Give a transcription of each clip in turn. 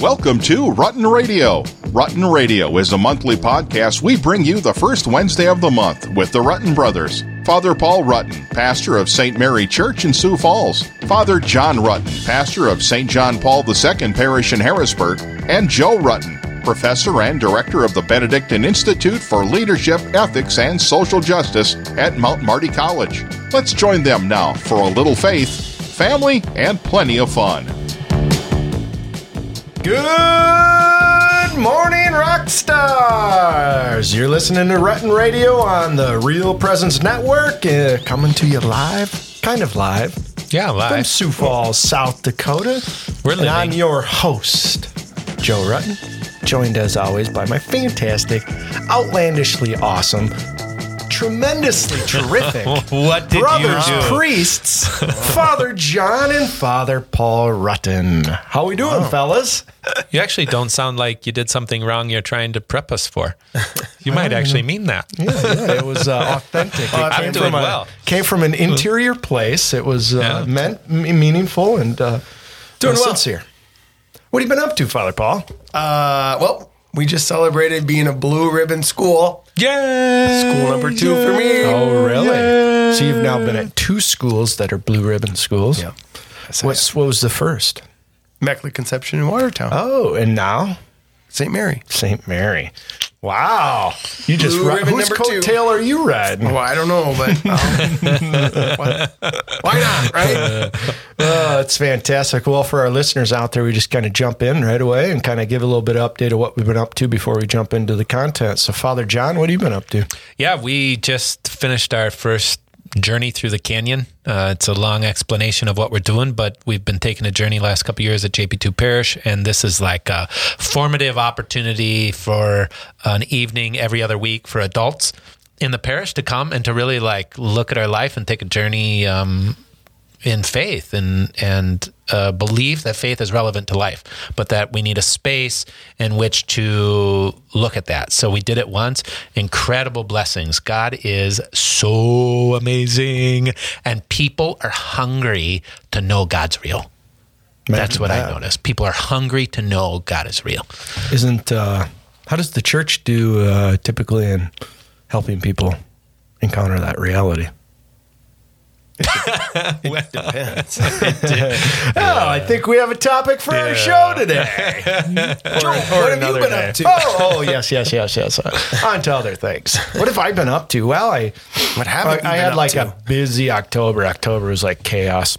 Welcome to Rutten Radio. Rutten Radio is a monthly podcast we bring you the first Wednesday of the month with the Rutten brothers. Father Paul Rutten, pastor of St. Mary Church in Sioux Falls. Father John Rutten, pastor of St. John Paul II Parish in Harrisburg. And Joe Rutten, professor and director of the Benedictine Institute for Leadership, Ethics, and Social Justice at Mount Marty College. Let's join them now for a little faith, family, and plenty of fun. Good morning, rock stars! You're listening to Rutten Radio on the Real Presence Network, uh, coming to you live, kind of live, Yeah, live from live. Sioux Falls, South Dakota. We're and I'm living. your host, Joe Rutten, joined as always by my fantastic, outlandishly awesome, tremendously terrific What did brothers, you do? priests, Father John and Father Paul Rutten. How we doing, fellas? You actually don't sound like you did something wrong you're trying to prep us for. You might actually mean that. Yeah, yeah, it was uh, authentic. It I'm came doing from a, well. Came from an interior place. It was uh, Yeah. meant m- meaningful and uh, Doing and well. sincere. What have you been up to, Father Paul? Uh, well, we just celebrated being a blue ribbon school. Yeah. School number two for me. Oh, really? So you've now been at two schools that are blue ribbon schools. Yeah. What's what was the first? Immaculate Conception in Watertown. Oh, and now St. Mary. St. Mary. Wow, you just Blue ri- ribbon whose coattail are you riding? Well, I don't know, but um, why, why not, right? Oh, it's fantastic. Well, for our listeners out there, we just kind of jump in right away and kind of give a little bit of update of what we've been up to before we jump into the content. So, Father John, what have you been up to? Yeah, we just finished our first journey through the canyon. Uh, it's a long explanation of what we're doing, but we've been taking a journey last couple years at JP2 Parish, and this is like a formative opportunity for an evening every other week for adults in the parish to come and to really like look at our life and take a journey um, in faith and and uh, believe that faith is relevant to life, but that we need a space in which to look at that. So we did it once. Incredible blessings. God is so amazing, and people are hungry to know God's real. That's what I that. noticed. People are hungry to know God is real. Isn't uh, how does the church do uh, typically in helping people encounter that reality? Depends. Oh, I think we have a topic for our show today. Joe, what have you been day. up to? Oh, oh, yes, yes, yes, yes. On to other things. What have I been up to? Well, I What haven't I, you I had up like to? a busy October. October was like chaos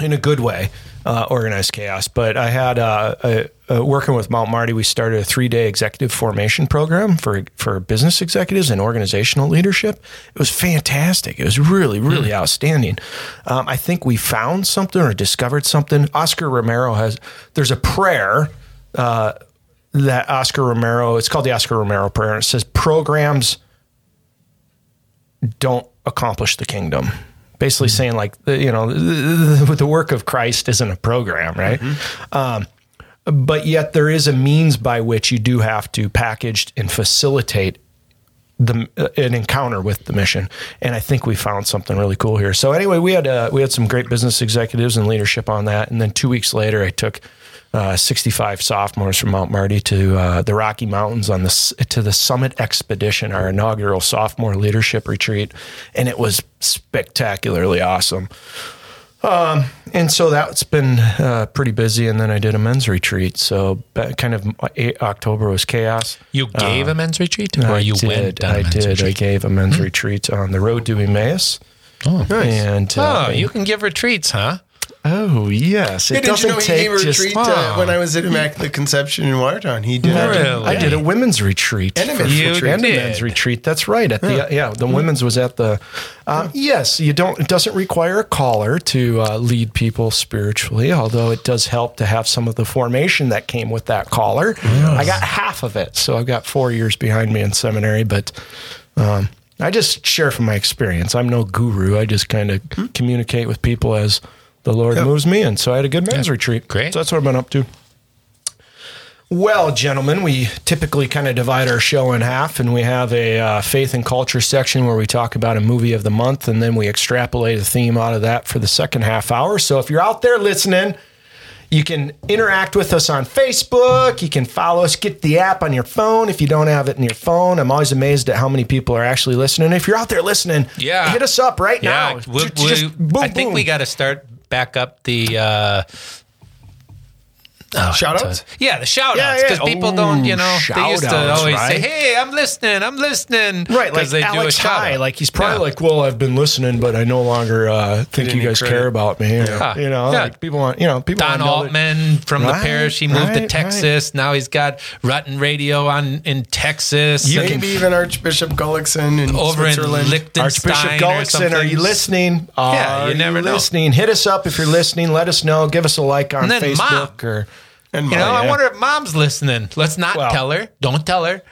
in a good way, uh, organized chaos. But I had uh, uh, uh, working with Mount Marty. We started a three day executive formation program for for business executives and organizational leadership. It was fantastic. It was really really outstanding. Um, I think we found something or discovered something. Oscar Romero has. There's a prayer. Uh, that Oscar Romero, it's called the Oscar Romero prayer. And it says programs don't accomplish the kingdom. Basically saying like, you know, the, the work of Christ isn't a program, right? Um, but yet there is a means by which you do have to package and facilitate the uh, an encounter with the mission, and I think we found something really cool here. So anyway, we had uh, we had some great business executives and leadership on that, and then two weeks later, I took uh, 65 sophomores from Mount Marty to uh, the Rocky Mountains on the to the Summit Expedition, our inaugural sophomore leadership retreat, and it was spectacularly awesome. Um, and so that's been uh, pretty busy, and then I did a men's retreat. So kind of uh, October was chaos. You gave a men's retreat, or I you did. went on a I men's did. I gave a men's retreat on the road to Emmaus. Oh, And uh, Oh, you can give retreats, huh? Oh yes, it Hey, did you doesn't know he take a just. retreat uh, when I was at Immaculate Conception in Watertown? He did. Really? I did a women's retreat. And a men's You retreat. and a men's retreat. That's right. At the yeah, the women's was at the. Um, yes, you don't. It doesn't require a caller to uh, lead people spiritually, although it does help to have some of the formation that came with that caller. I got half of it, so I've got four years behind me in seminary, but. Um, I just share from my experience. I'm no guru. I just kind of communicate with people as the Lord moves me, and so I had a good men's retreat. Great. So that's what I've been up to. Well, gentlemen, we typically kind of divide our show in half, and we have a uh, faith and culture section where we talk about a movie of the month, and then we extrapolate a theme out of that for the second half hour. So if you're out there listening, you can interact with us on Facebook. You can follow us. Get the app on your phone if you don't have it in your phone. I'm always amazed at how many people are actually listening. If you're out there listening, Yeah. hit us up right now. Yeah, we, Ju- just we- boom, I think boom. we got to start back up the. Uh, oh, Shout outs? yeah, the shout Yeah, outs. Because yeah. people Ooh, don't, you know, they used to shout-outs, always say, hey, I'm listening, I'm listening. Right, like 'Cause they Alex do a shout High, out. like he's probably Yeah. like, "Well, I've been listening, but I no longer uh, think you guys credit. care about me." Or, Yeah. You know, Yeah. like people want, you know, people Don wanna know that- Altman from the parish. He moved right, to right. Texas. Now he's got Rutten Radio on in Texas. You can- Maybe even Archbishop Gullickson in over in Switzerland. Liechtenstein. Archbishop or Gullickson, are you something. listening? Yeah, Are you never know. listening. Hit us up if you're listening. Let us know. Give us a like on Facebook or and You know. I wonder if mom's listening. Let's not Well- tell her. Don't tell her.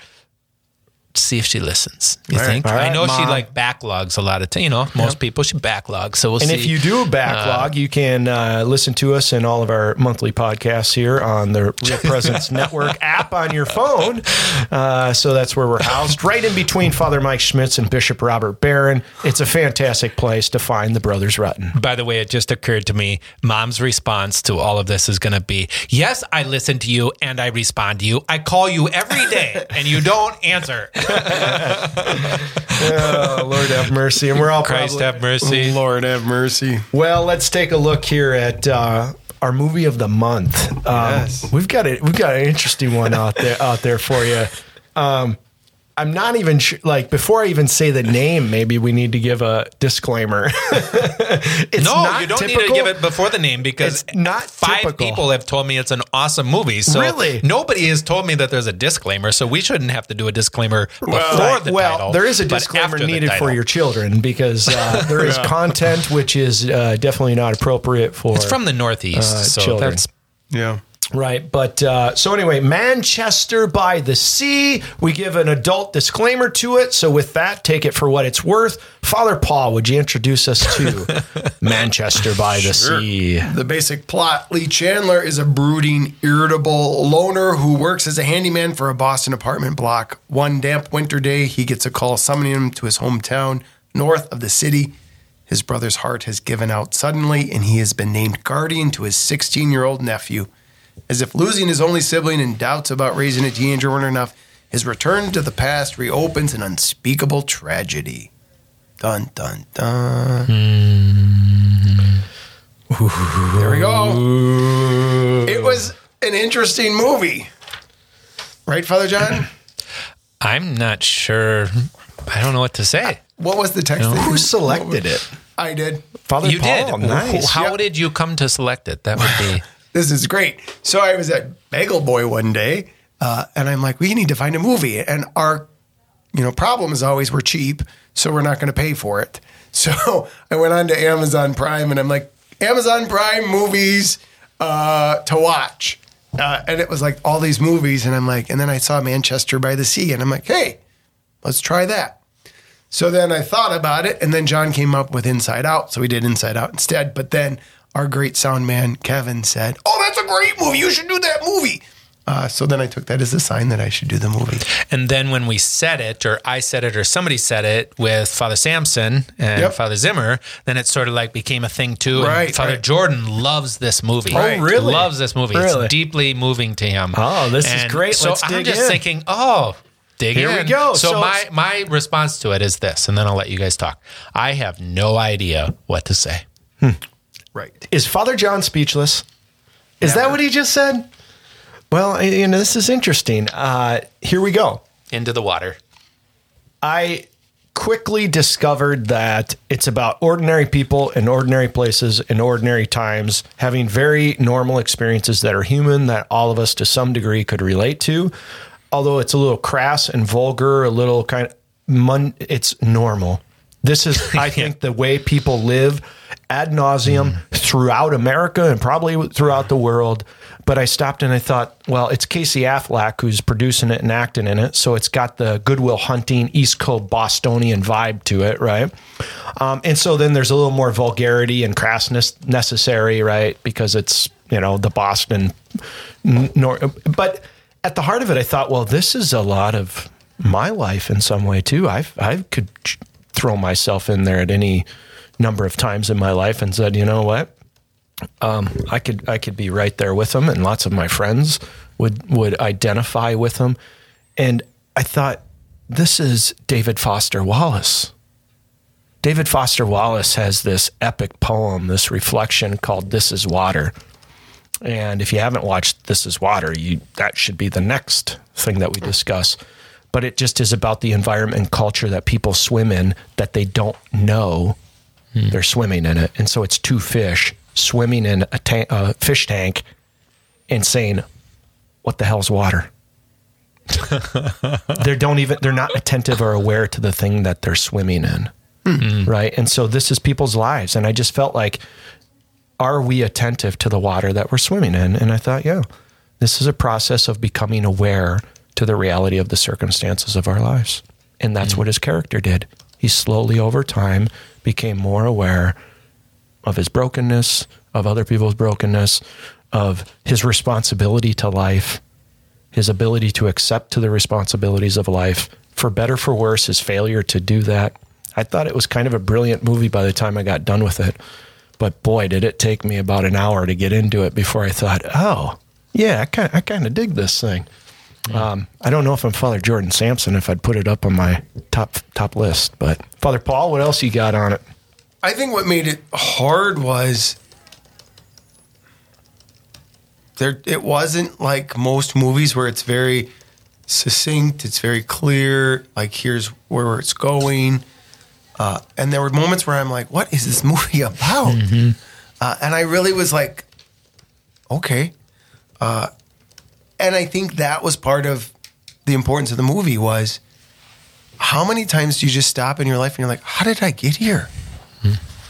See if she listens. You All right. think? All I right, know she like backlogs a lot of time. You know, most people she backlogs. So we'll And see. if you do backlog, you can uh, listen to us in all of our monthly podcasts here on the Real Presence Network app on your phone. Uh, so that's where we're housed, right in between Father Mike Schmitz and Bishop Robert Barron. It's a fantastic place to find the Brothers Rutten. By the way, it just occurred to me mom's response to all of this is going to be Yes, I listen to you and I respond to you. I call you every day and you don't answer. Oh, Lord have mercy. And we're all Christ probably- have mercy. Lord have mercy. Well, let's take a look here at uh, our movie of the month. Um, Yes. We've got it. We've got an interesting one out there out there for you. Um, I'm not even sure. Like before I even say the name, maybe we need to give a disclaimer. it's No, not you don't typical. need to give it before the name because It's not five typical. people have told me it's an awesome movie. So Really? nobody has told me that there's a disclaimer. So we shouldn't have to do a disclaimer before Right. the well, title. there is a disclaimer needed for your children because uh, there is content which is uh, definitely not appropriate for. It's from the Northeast, Uh, so children. that's Yeah. Right. But uh, so anyway, Manchester by the Sea. We give an adult disclaimer to it. So with that, take it for what it's worth. Father Paul, would you introduce us to Manchester by the Sea? The basic plot Lee Chandler is a brooding, irritable loner who works as a handyman for a Boston apartment block. One damp winter day, he gets a call summoning him to his hometown north of the city. His brother's heart has given out suddenly, and he has been named guardian to his 16 year old nephew. As if losing his only sibling and doubts about raising a teenager weren't enough, his return to the past reopens an unspeakable tragedy. Dun, dun, dun. Hmm. There we go. It was an interesting movie. Right, Father John? I'm not sure. I don't know what to say. What was the text? that Who selected it? I did. Father you Paul. did. Nice. How Yep. did you come to select it? That would be. This is great. So I was at Bagel Boy one day, uh, and I'm like, we need to find a movie. And our, you know, problem is always we're cheap, so we're not going to pay for it. So I went on to Amazon Prime, and I'm like, Amazon Prime movies uh, to watch. Uh, and it was like all these movies, and I'm like, and then I saw Manchester by the Sea, and I'm like, hey, let's try that. So then I thought about it, and then John came up with Inside Out, so we did Inside Out instead. But then our great sound man Kevin said, "Oh, that's a great movie. You should do that movie." Uh, so then I took that as a sign that I should do the movie. And then when we said it, or I said it, or somebody said it with Father Sampson and Yep. Father Zimmer, then it sort of like became a thing too. And Right, Father right. Jordan loves this movie. Oh, really? Loves this movie. Really? It's deeply moving to him. Oh, this is great. So Let's I'm dig just in. thinking, oh, dig Here in. we go. So, So- my my response to it is this, and then I'll let you guys talk. I have no idea what to say. Right. Is Father John speechless? Is that what he just said? Well, you know, this is interesting. Uh, here we go. Into the water. I quickly discovered that it's about ordinary people in ordinary places in ordinary times having very normal experiences that are human that all of us to some degree could relate to. Although it's a little crass and vulgar, a little kind of mun- it's normal. This is, I think, the way people live ad nauseum throughout America and probably throughout the world. But I stopped and I thought, well, it's Casey Affleck who's producing it and acting in it, so it's got the Goodwill Hunting East Coast Bostonian vibe to it, right? Um, and so then there's a little more vulgarity and crassness necessary, right? Because it's you know the Boston, nor- but at the heart of it, I thought, well, this is a lot of my life in some way too. I I could throw myself in there at any number of times in my life and said, you know what? um, I could I could be right there with them, and lots of my friends would would identify with them. And I thought, this is David Foster Wallace. David Foster Wallace has this epic poem, this reflection called "This Is Water." And if you haven't watched This Is Water, you that should be the next thing that we discuss. But it just is about the environment and culture that people swim in that they don't know hmm. they're swimming in it. And so it's two fish swimming in a, ta- a fish tank and saying, "What the hell's water?" they don't even they're not attentive or aware to the thing that they're swimming in. Hmm. Right? And so this is people's lives and I just felt like are we attentive to the water that we're swimming in? And I thought, yeah, this is a process of becoming aware to the reality of the circumstances of our lives. And that's mm. what his character did. He slowly over time became more aware of his brokenness, of other people's brokenness, of his responsibility to life, his ability to accept to the responsibilities of life, for better for worse, his failure to do that. I thought it was kind of a brilliant movie by the time I got done with it. But boy, did it take me about an hour to get into it before I thought, oh, yeah, I kind, I kind of dig this thing. Um, I don't know if I'm Father Jordan Sampson if I'd put it up on my top top list, but Father Paul, what else you got on it? I think what made it hard was there. It wasn't like most movies where it's very succinct. It's very clear. Like here's where it's going. Uh, and there were moments where I'm like, "What is this movie about?" Uh, and I really was like, "Okay." Uh, and I think that was part of the importance of the movie was how many times do you just stop in your life and you're like, "How did I get here?"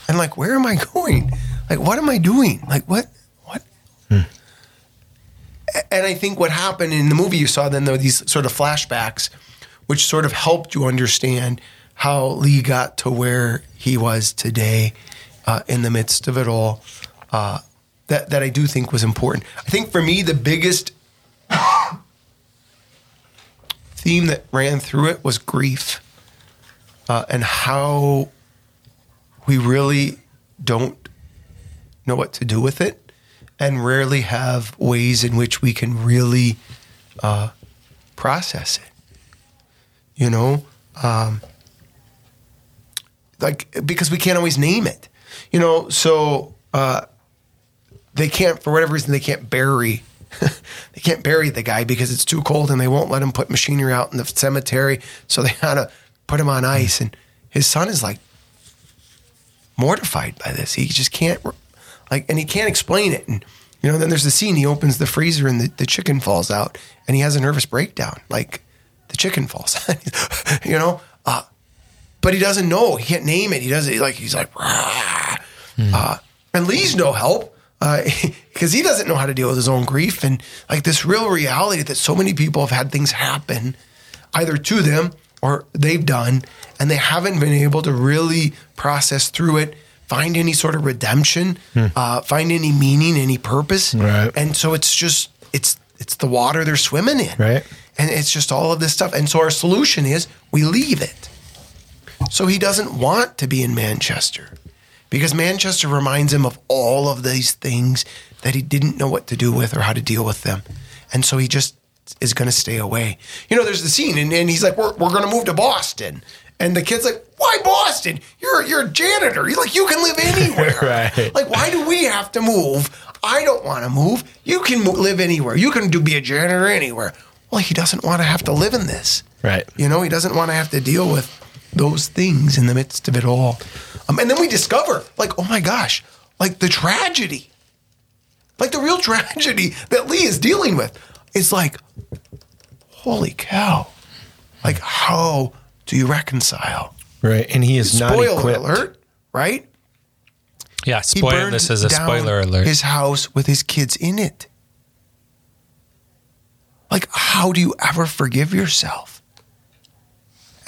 and like where am i going? Like what am i doing? Like what what? A- and i think what happened in the movie you saw then were these sort of flashbacks which sort of helped you understand how lee got to where he was today uh, in the midst of it all uh, that, that i do think was important. I think for me the biggest theme that ran through it was grief uh, and how we really don't know what to do with it and rarely have ways in which we can really uh, process it. You know, um, like because we can't always name it. You know, so uh, they can't for whatever reason they can't bury. they can't bury the guy because it's too cold and they won't let him put machinery out in the cemetery. So they gotta put him on ice. And his son is like mortified by this. He just can't like, and he can't explain it. And you know, then there's the scene. He opens the freezer and the, the chicken falls out, and he has a nervous breakdown. Like the chicken falls out. you know, uh, but he doesn't know. He can't name it. He doesn't like. He's like, "Rah." uh, and Lee's no help because he doesn't know how to deal with his own grief and like this real reality that so many people have had things happen either to them or they've done, and they haven't been able to really process through it, find any sort of redemption, uh, find any meaning, any purpose. Right. And so it's just it's it's the water they're swimming in. Right. And it's just all of this stuff. And so our solution is we leave it. So he doesn't want to be in Manchester because Manchester reminds him of all of these things that he didn't know what to do with or how to deal with them. And so he just is going to stay away. You know, there's the scene, and, and he's like, we're, we're going to move to Boston. And the kid's like, why Boston? You're, you're a janitor. He's like, you can live anywhere. Right. Like, why do we have to move? I don't want to move. You can mo- live anywhere. You can do be a janitor anywhere. Well, he doesn't want to have to live in this. Right. You know, he doesn't want to have to deal with those things in the midst of it all. Um, and then we discover, like, oh my gosh, like the tragedy, like the real tragedy that Lee is dealing with. It's like, holy cow. Like, how do you reconcile? Right. And he is not Spoiler equipped. alert, right? Yeah, He spoiler. This is a down spoiler alert. His house with his kids in it. Like, how do you ever forgive yourself?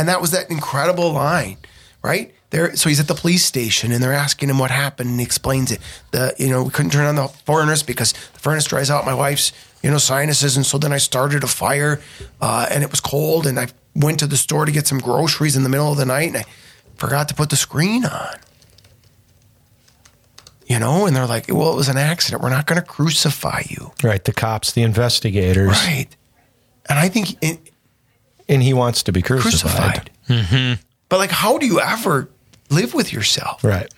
And that was that incredible line, right? There, so he's at the police station and they're asking him what happened, and he explains it. The you know we couldn't turn on the furnace because the furnace dries out my wife's you know sinuses, and so then I started a fire, uh, and it was cold, and I went to the store to get some groceries in the middle of the night, and I forgot to put the screen on. you know, and they're like, well, it was an accident. We're not going to crucify you. Right. The cops, the investigators. Right. And I think it, And he wants to be crucified. crucified. But like, how do you ever live with yourself? Right.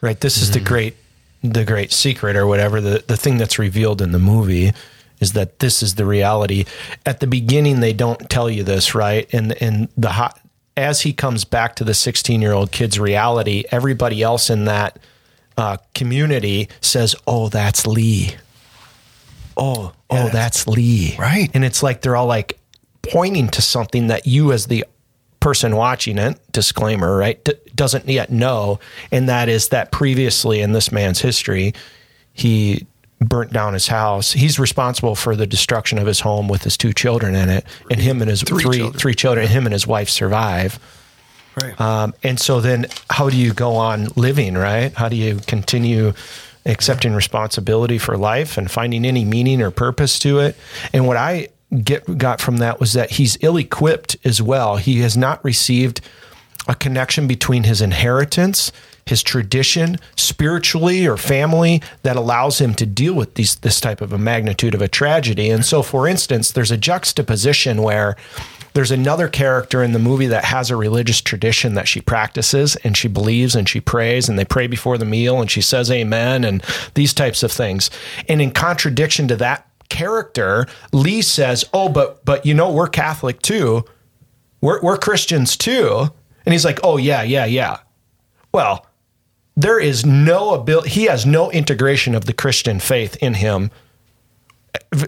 Right. This is the great the great secret or whatever, the, the thing that's revealed in the movie is that this is the reality. At the beginning they don't tell you this, right? And and the hot as he comes back to the 16 year old kid's reality, everybody else in that uh, community says, "Oh, that's Lee." Oh, oh, that's Lee. Right. And it's like they're all like pointing to something that you, as the person watching it, disclaimer, right, d- doesn't yet know. And that is that previously in this man's history, he burnt down his house. He's responsible for the destruction of his home with his two children in it. And him and his three, three children. children. him and his wife survive. Right. Um, and so then how do you go on living, right? How do you continue accepting responsibility for life and finding any meaning or purpose to it? And what I get got from that was that he's ill-equipped as well. He has not received a connection between his inheritance, his tradition, spiritually or family that allows him to deal with these this type of a magnitude of a tragedy. And so for instance, there's a juxtaposition where there's another character in the movie that has a religious tradition that she practices and she believes and she prays and they pray before the meal and she says amen and these types of things. And in contradiction to that character, Lee says, "Oh, but but you know we're Catholic too. We're we're Christians too." And he's like, "Oh yeah, yeah, yeah." Well, there is no ability he has no integration of the Christian faith in him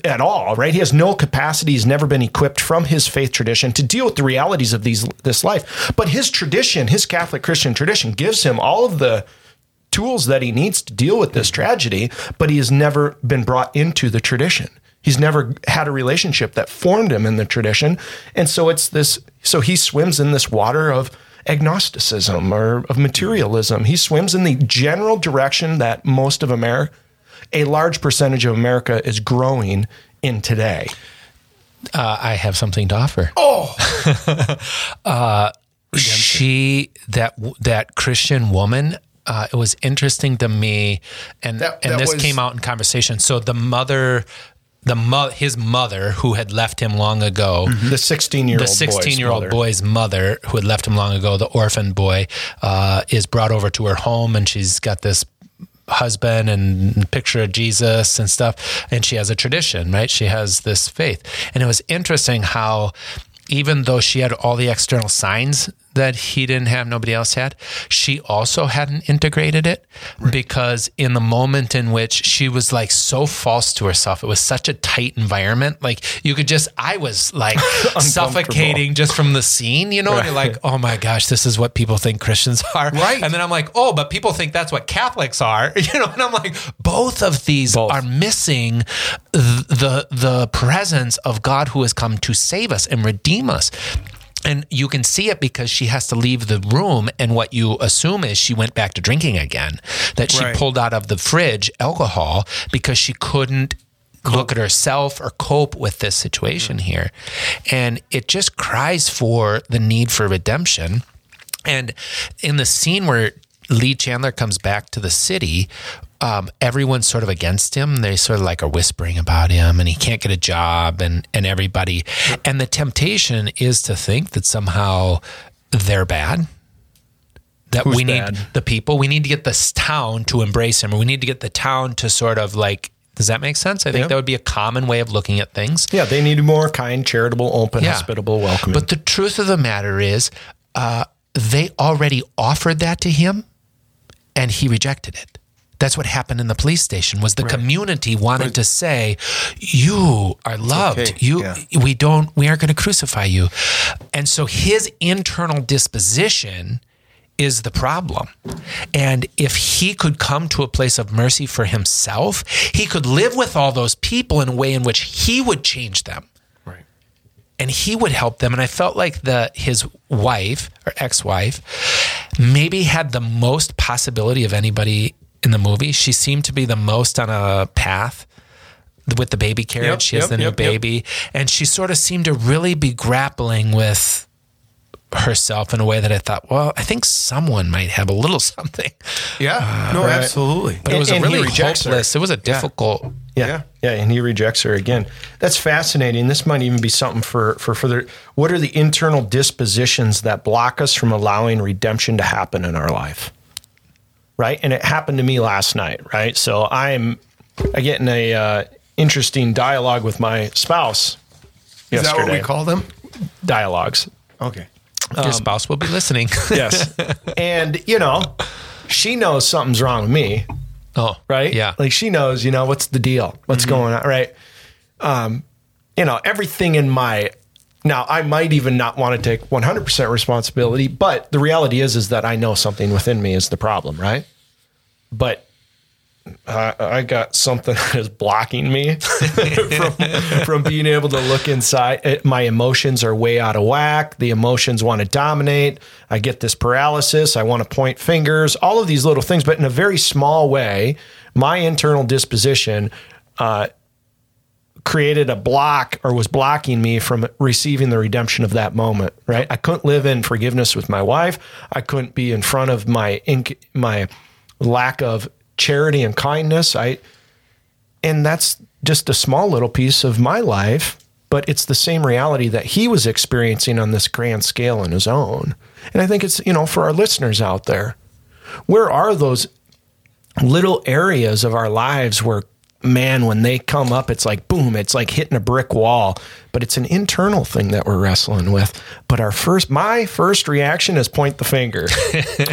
at all, right? He has no capacity. He's never been equipped from his faith tradition to deal with the realities of these this life. But his tradition, his Catholic Christian tradition, gives him all of the tools that he needs to deal with this tragedy. But he has never been brought into the tradition. He's never had a relationship that formed him in the tradition, and so it's this. So he swims in this water of agnosticism or of materialism. He swims in the general direction that most of America a large percentage of America is growing in today. Uh, I have something to offer. Oh, she that that Christian woman. Uh, it was interesting to me, and That- and that this was- came out in conversation. So the mother, the mo- his mother, who had left him long ago, The 16 year old the 16 year old boy's boy's mother, who had left him long ago, the orphan boy, uh, is brought over to her home, and she's got this husband and picture of Jesus and stuff. And she has a tradition, right? She has this faith. And it was interesting how, even though she had all the external signs that he didn't have, nobody else had, she also hadn't integrated it because in the moment in which she was like so false to herself, it was such a tight environment. Like you could just, I was like suffocating just from the scene, you know, and you're like, oh my gosh, this is what people think Christians are. Right. And then I'm like, oh, but people think that's what Catholics are, you know, and I'm like, both of these Both. are missing th- the the presence of God who has come to save us and redeem us. And you can see it because she has to leave the room, and what you assume is she went back to drinking again. That she Right. pulled out of the fridge alcohol because she couldn't look at herself or cope with this situation mm. here. And it just cries for the need for redemption. And in the scene where Lee Chandler comes back to the city, um, everyone's sort of against him. They sort of like are whispering about him, and he can't get a job, and and everybody. And the temptation is to think that somehow they're bad. That Who's we need bad? the people. We need to get this town to embrace him, or we need to get the town to sort of like. Does that make sense? I think Yeah. that would be a common way of looking at things. Yeah, they need more kind, charitable, open, Yeah. hospitable, welcoming. But the truth of the matter is, uh, they already offered that to him, and he rejected it. That's what happened in the police station. Was the community wanted to say, "You are loved. okay. You, Yeah. we don't, we aren't going to crucify you," and so his internal disposition is the problem. And if he could come to a place of mercy for himself, he could live with all those people in a way in which he would change them right. And he would help them. And I felt like the his wife or ex-wife maybe had the most possibility of anybody in the movie. She seemed to be the most on a path with the baby carriage. Yep, she has yep, the new yep, baby, and she sort of seemed to really be grappling with herself in a way that I thought, well, I think someone might have a little something. Yeah. Uh, no, right. absolutely. But it was a really rejects her. hopeless. It was a difficult. Yeah. Yeah. yeah. and he rejects her again. That's fascinating. This might even be something for for further. What are the internal dispositions that block us from allowing redemption to happen in our life? Right? And it happened to me last night, right? So I'm I get in a uh, interesting dialogue with my spouse Is that what we call them? dialogues. Okay. Your spouse will be listening. Yes. and, you know, she knows something's wrong with me. Oh, right? Yeah. Like she knows, you know, what's the deal? What's going on, right? Um, you know, everything in my now I might even not want to take 100% responsibility, but the reality is is that I know something within me is the problem, right? But uh, I got something that is blocking me from, from being able to look inside. It, my emotions are way out of whack. The emotions want to dominate. I get this paralysis. I want to point fingers, all of these little things, but in a very small way, my internal disposition uh, created a block or was blocking me from receiving the redemption of that moment. Right? I couldn't live in forgiveness with my wife. I couldn't be in front of my inc- my lack of charity and kindness. I and that's just a small little piece of my life, but it's the same reality that he was experiencing on this grand scale in his own. And I think it's, you know, for our listeners out there, where are those little areas of our lives where man when they come up it's like boom it's like hitting a brick wall. But it's an internal thing that we're wrestling with. But our first my first reaction is point the finger.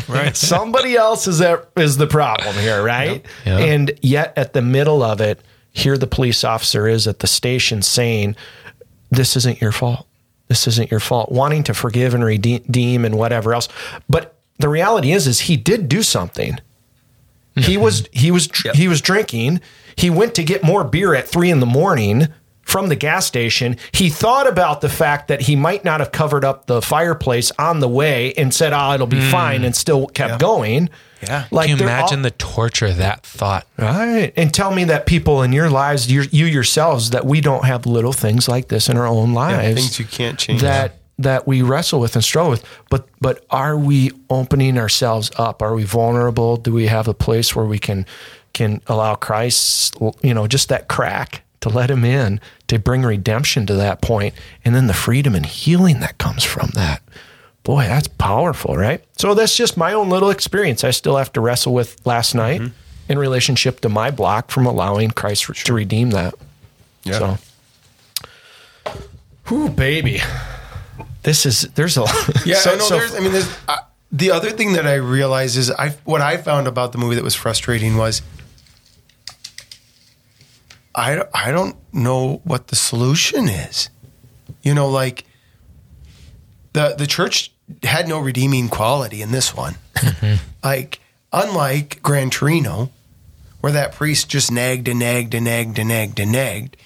Right. Somebody else is that is the problem here right? Yep. and yet at the middle of it here the police officer is at the station saying this isn't your fault. This isn't your fault. Wanting to forgive and redeem and whatever else. But the reality is is he did do something. He was he was he was drinking. He went to get more beer at three in the morning from the gas station. He thought about the fact that he might not have covered up the fireplace on the way and said, "Oh, it'll be fine," and still kept going. Yeah. like Can you imagine all- the torture that thought? right? And tell me that people in your lives, you, you yourselves, that we don't have little things like this in our own lives. things you can't change. That that we wrestle with and struggle with. But but are we opening ourselves up? Are we vulnerable? Do we have a place where we can can allow Christ, you know, just that crack to let him in to bring redemption to that point, and then the freedom and healing that comes from that. Boy, that's powerful, right? So that's just my own little experience. I still have to wrestle with last night in relationship to my block from allowing Christ to redeem that. Yeah. So, whoo, baby, this is there's a Yeah, so- I know. so- there's, I mean, there's uh, the other thing that I realized is I what I found about the movie that was frustrating was I I don't know what the solution is. You know, like the the church had no redeeming quality in this one. Mm-hmm. like unlike Gran Torino, where that priest just nagged and nagged and nagged and nagged and nagged.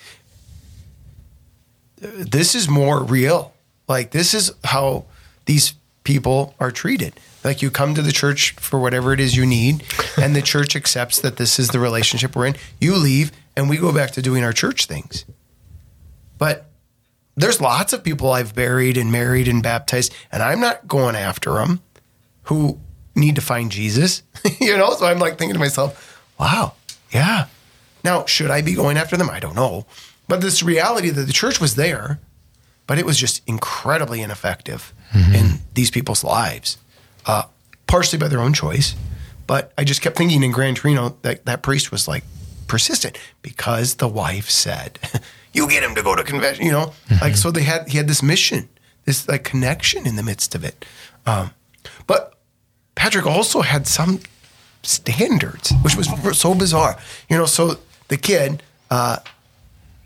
This is more real. Like this is how these people are treated. Like you come to the church for whatever it is you need, and the church accepts that this is the relationship we're in. You leave, and we go back to doing our church things. But there's lots of people I've buried and married and baptized, and I'm not going after them who need to find Jesus. you know, so I'm like thinking to myself, wow, yeah. Now, should I be going after them? I don't know. But this reality that the church was there, but it was just incredibly ineffective in these people's lives, uh, partially by their own choice. But I just kept thinking in Gran Torino that that priest was like persistent because the wife said, "You get him to go to confession," you know. Like so, they had he had this mission, this like connection in the midst of it. Um, but Patrick also had some standards, which was so bizarre. You know, so the kid, uh,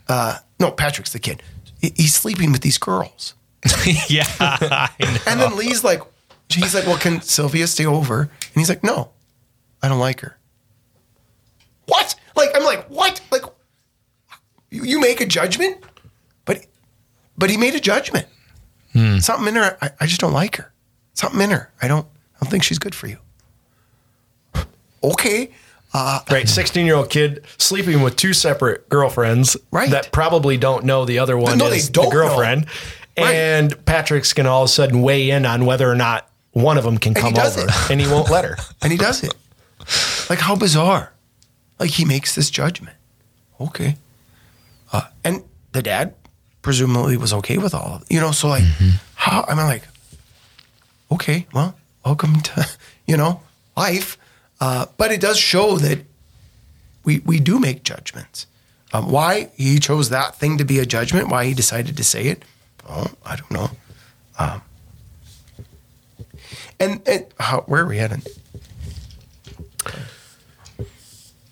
uh, no, Patrick's the kid. He's sleeping with these girls. yeah. And then Lee's like, he's like, well, can Sylvia stay over? And he's like, no, I don't like her. What? Like, I'm like, what? Like, you, you make a judgment, but but he made a judgment. Something in her, I, I just don't like her. Something in her, I don't, I don't think she's good for you. Okay, uh, Right, sixteen-year-old kid sleeping with two separate girlfriends, Right. That probably don't know the other one No, is the girlfriend, and Patrick's to all of a sudden weigh in on whether or not one of them can he come over, it. and he won't let her. and he does it. Like how bizarre! Like he makes this judgment. Okay, uh, and the dad presumably was okay with all of it. You know, so like, how? I'm like, okay, well, welcome to you know life. Uh, but it does show that we we do make judgments. Um, why he chose that thing to be a judgment? Why he decided to say it? Oh, I don't know. Um, and and how, where are we heading?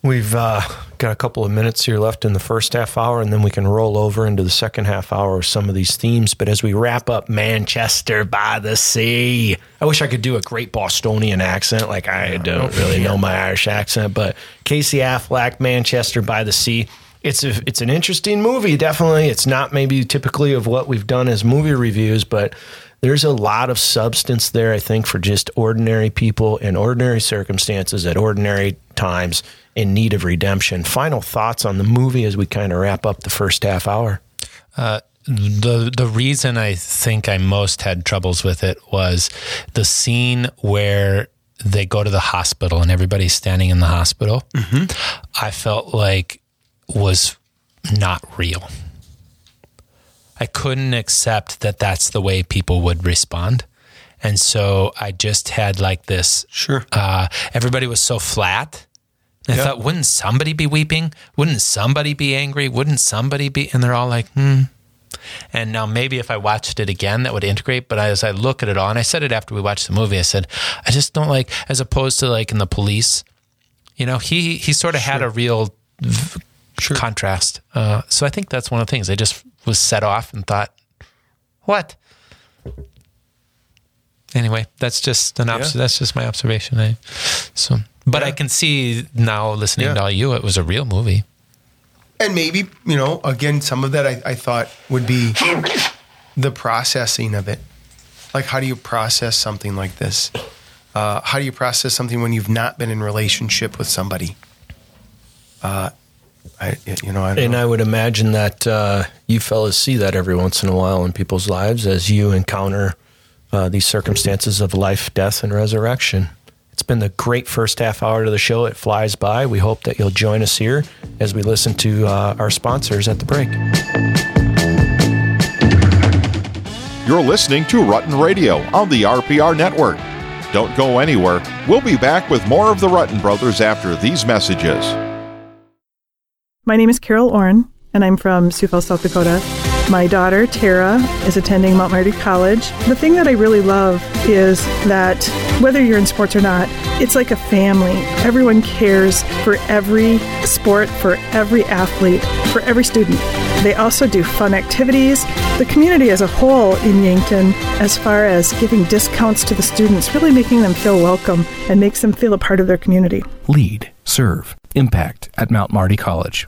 We've uh, got a couple of minutes here left in the first half hour, and then we can roll over into the second half hour of some of these themes. But as we wrap up Manchester by the Sea, I wish I could do a great Bostonian accent. Like I don't really know my Irish accent, but Casey Affleck, Manchester by the Sea. It's a, it's an interesting movie, definitely. It's not maybe typically of what we've done as movie reviews, but there's a lot of substance there, I think, for just ordinary people in ordinary circumstances at ordinary times in need of redemption. Final thoughts on the movie as we kind of wrap up the first half hour. the the reason I think I most had troubles with it was the scene where they go to the hospital and everybody's standing in the hospital. I felt like was not real. I couldn't accept that that's the way people would respond. And so I just had like this. Sure. Uh, everybody was so flat. And I thought, wouldn't somebody be weeping? Wouldn't somebody be angry? Wouldn't somebody be? And they're all like, hmm. And now maybe if I watched it again, that would integrate. But as I look at it all, and I said it after we watched the movie, I said, I just don't like, as opposed to like in the police, you know, he he sort of had a real v- contrast. Uh, so I think that's one of the things. I just was set off and thought, what? Anyway, that's just an obs- Yeah. that's just my observation. I, so, but I can see now listening Yeah. to all you, it was a real movie. And maybe, you know, again, some of that I, I thought would be the processing of it. Like, how do you process something like this? Uh, how do you process something when you've not been in relationship with somebody? Uh, I, you know, I don't And know. I would imagine that uh, you fellas see that every once in a while in people's lives as you encounter uh, these circumstances of life, death, and resurrection. It's been the great first half hour of the show. It flies by. We hope that you'll join us here as we listen to uh, our sponsors at the break. You're listening to Rutten Radio on the RPR Network. Don't go anywhere. We'll be back with more of the Rutten Brothers after these messages. My name is Carol Orn, and I'm from Sioux Falls, South Dakota. My daughter, Tara, is attending Mount Marty College. The thing that I really love is that whether you're in sports or not, it's like a family. Everyone cares for every sport, for every athlete, for every student. They also do fun activities. The community as a whole in Yankton, as far as giving discounts to the students, really making them feel welcome and makes them feel a part of their community. Lead, serve, impact at Mount Marty College.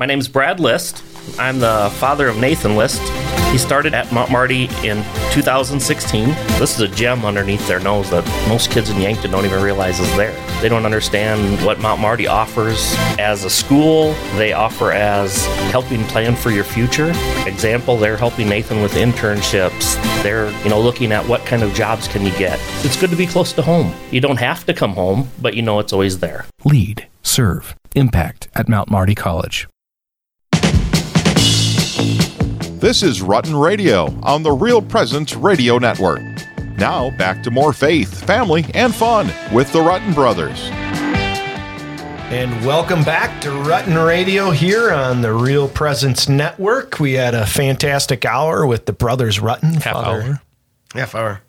My name's Brad List. I'm the father of Nathan List. He started at Mount Marty in 2016. This is a gem underneath their nose that most kids in Yankton don't even realize is there. They don't understand what Mount Marty offers as a school. They offer as helping plan for your future. Example, they're helping Nathan with internships. They're, you know, looking at what kind of jobs can you get. It's good to be close to home. You don't have to come home, but you know it's always there. Lead, serve, impact at Mount Marty College. This is Rutten Radio on the Real Presence Radio Network. Now, back to more faith, family, and fun with the Rutten Brothers. And welcome back to Rutten Radio here on the Real Presence Network. We had a fantastic hour with the brothers Rutten. Half Father- hour. half hour.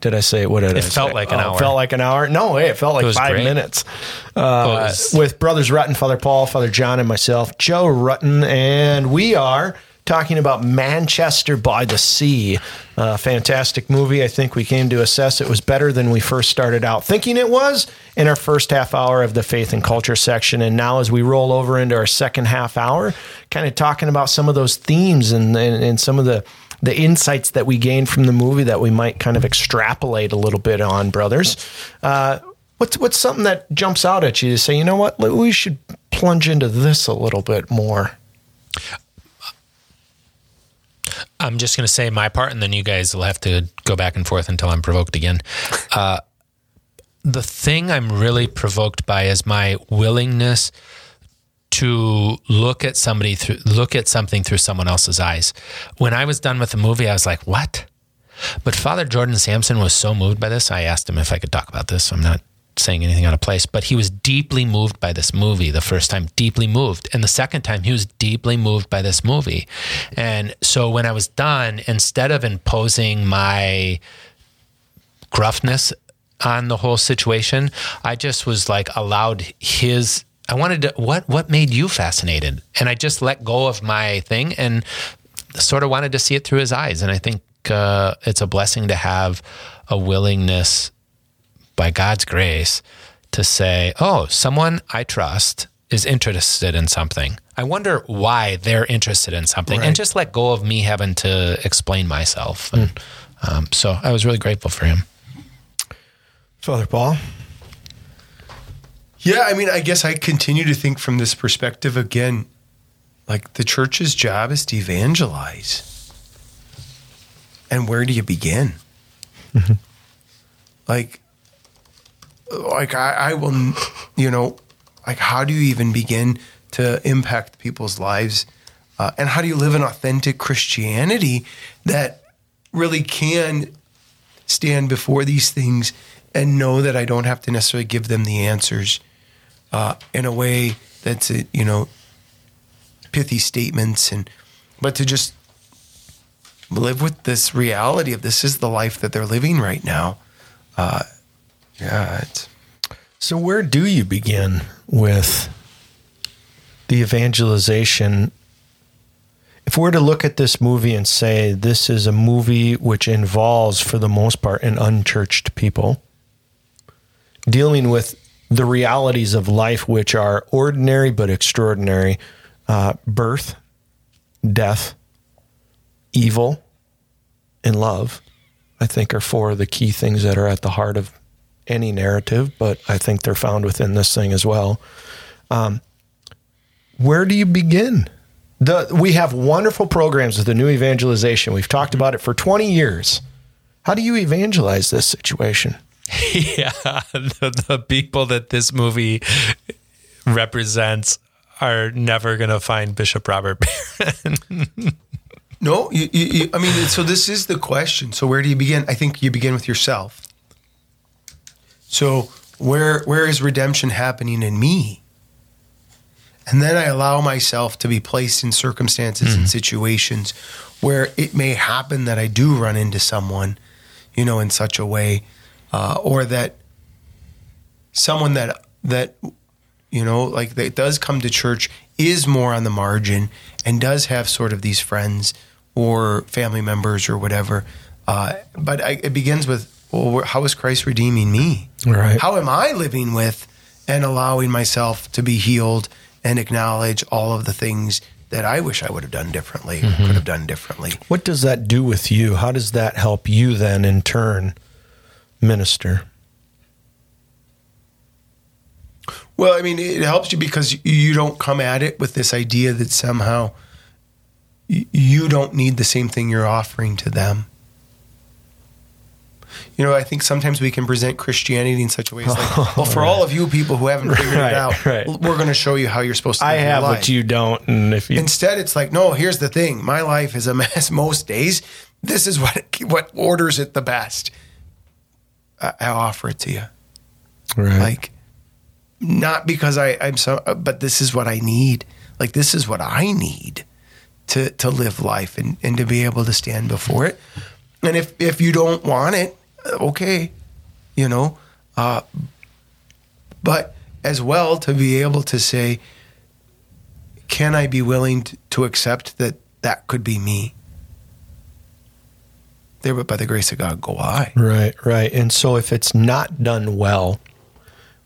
Did I say what did It I felt say? like an Oh, hour. Felt like an hour. No, hey, it felt like was five great. minutes. Uh, was- with brothers Rutten, Father Paul, Father John, and myself, Joe Rutten, and we are talking about Manchester by the Sea. Uh, fantastic movie. I think we came to assess it was better than we first started out thinking it was in our first half hour of the faith and culture section. And now, as we roll over into our second half hour, kind of talking about some of those themes and, and, and some of the the insights that we gained from the movie that we might kind of extrapolate a little bit on, brothers. Uh, what's what's something that jumps out at you to say, you know what, we should plunge into this a little bit more? I'm just going to say my part, and then you guys will have to go back and forth until I'm provoked again. Uh, the thing I'm really provoked by is my willingness to look at somebody through look at something through someone else's eyes. When I was done with the movie, I was like, "What?" But Father Jordan Sampson was so moved by this. I asked him if I could talk about this. I'm not saying anything out of place, but he was deeply moved by this movie the first time, deeply moved. And the second time, he was deeply moved by this movie. And so when I was done, instead of imposing my gruffness on the whole situation, I just was like allowed his I wanted to what what made you fascinated? And I just let go of my thing and sort of wanted to see it through his eyes. And I think uh, it's a blessing to have a willingness by God's grace to say, "Oh, someone I trust is interested in something. I wonder why they're interested in something," Right. and just let go of me having to explain myself. And um, so I was really grateful for him. Father Paul. Yeah, I mean, I guess I continue to think from this perspective again, like the church's job is to evangelize. And where do you begin? Like, like I, I will, you know, like how do you even begin to impact people's lives? Uh, and how do you live an authentic Christianity that really can stand before these things and know that I don't have to necessarily give them the answers uh, in a way that's uh, you know pithy statements and but to just live with this reality of this is the life that they're living right now. Uh, yeah, So, where do you begin with the evangelization? If we're to look at this movie and say this is a movie which involves, for the most part, an unchurched people, dealing with the realities of life, which are ordinary but extraordinary uh, birth, death, evil, and love, I think are four of the key things that are at the heart of any narrative, but I think they're found within this thing as well. Um, where do you begin? The, we have wonderful programs with the new evangelization. We've talked about it for 20 years. How do you evangelize this situation? yeah, the, the people that this movie represents are never going to find Bishop Robert Barron. no. You, you, you, I mean, so this is the question. So where do you begin? I think you begin with yourself. So where where is redemption happening in me? And then I allow myself to be placed in circumstances and situations where it may happen that I do run into someone, you know, in such a way, uh, or that someone that that you know, like that does come to church is more on the margin and does have sort of these friends or family members or whatever. Uh, but I, it begins with, well, how is Christ redeeming me? Right. How am I living with and allowing myself to be healed and acknowledge all of the things that I wish I would have done differently, or mm-hmm. could have done differently? What does that do with you? How does that help you then in turn minister? Well, I mean, it helps you because you don't come at it with this idea that somehow you don't need the same thing you're offering to them. You know, I think sometimes we can present Christianity in such a way as like, oh, well, for all of you people who haven't figured Right, it out, right. we're going to show you how you're supposed to I have life. what you don't, and if you Instead, it's like, no, here's the thing. My life is a mess most days. This is what what orders it the best. I, I offer it to you right. like not because I, I'm so, but this is what I need. Like this is what I need to to live life and, and to be able to stand before it. And if if you don't want it, okay, you know, uh, but as well to be able to say, can I be willing to, to accept that that could be me. There, but by the grace of God, go I. Right, right. And so if it's not done well,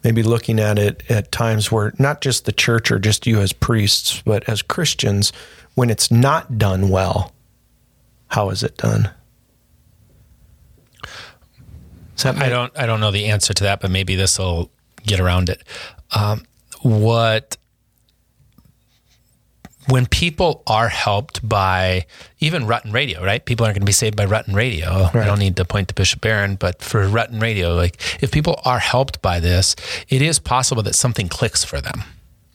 maybe looking at it at times where not just the church or just you as priests, but as Christians, when it's not done well, how is it done? That I don't I don't know the answer to that, but maybe this will get around it. Um, what when people are helped by even Rutten Radio, right? People aren't going to be saved by Rutten Radio. I don't need to point to Bishop Barron, but for Rutten Radio, like if people are helped by this, it is possible that something clicks for them.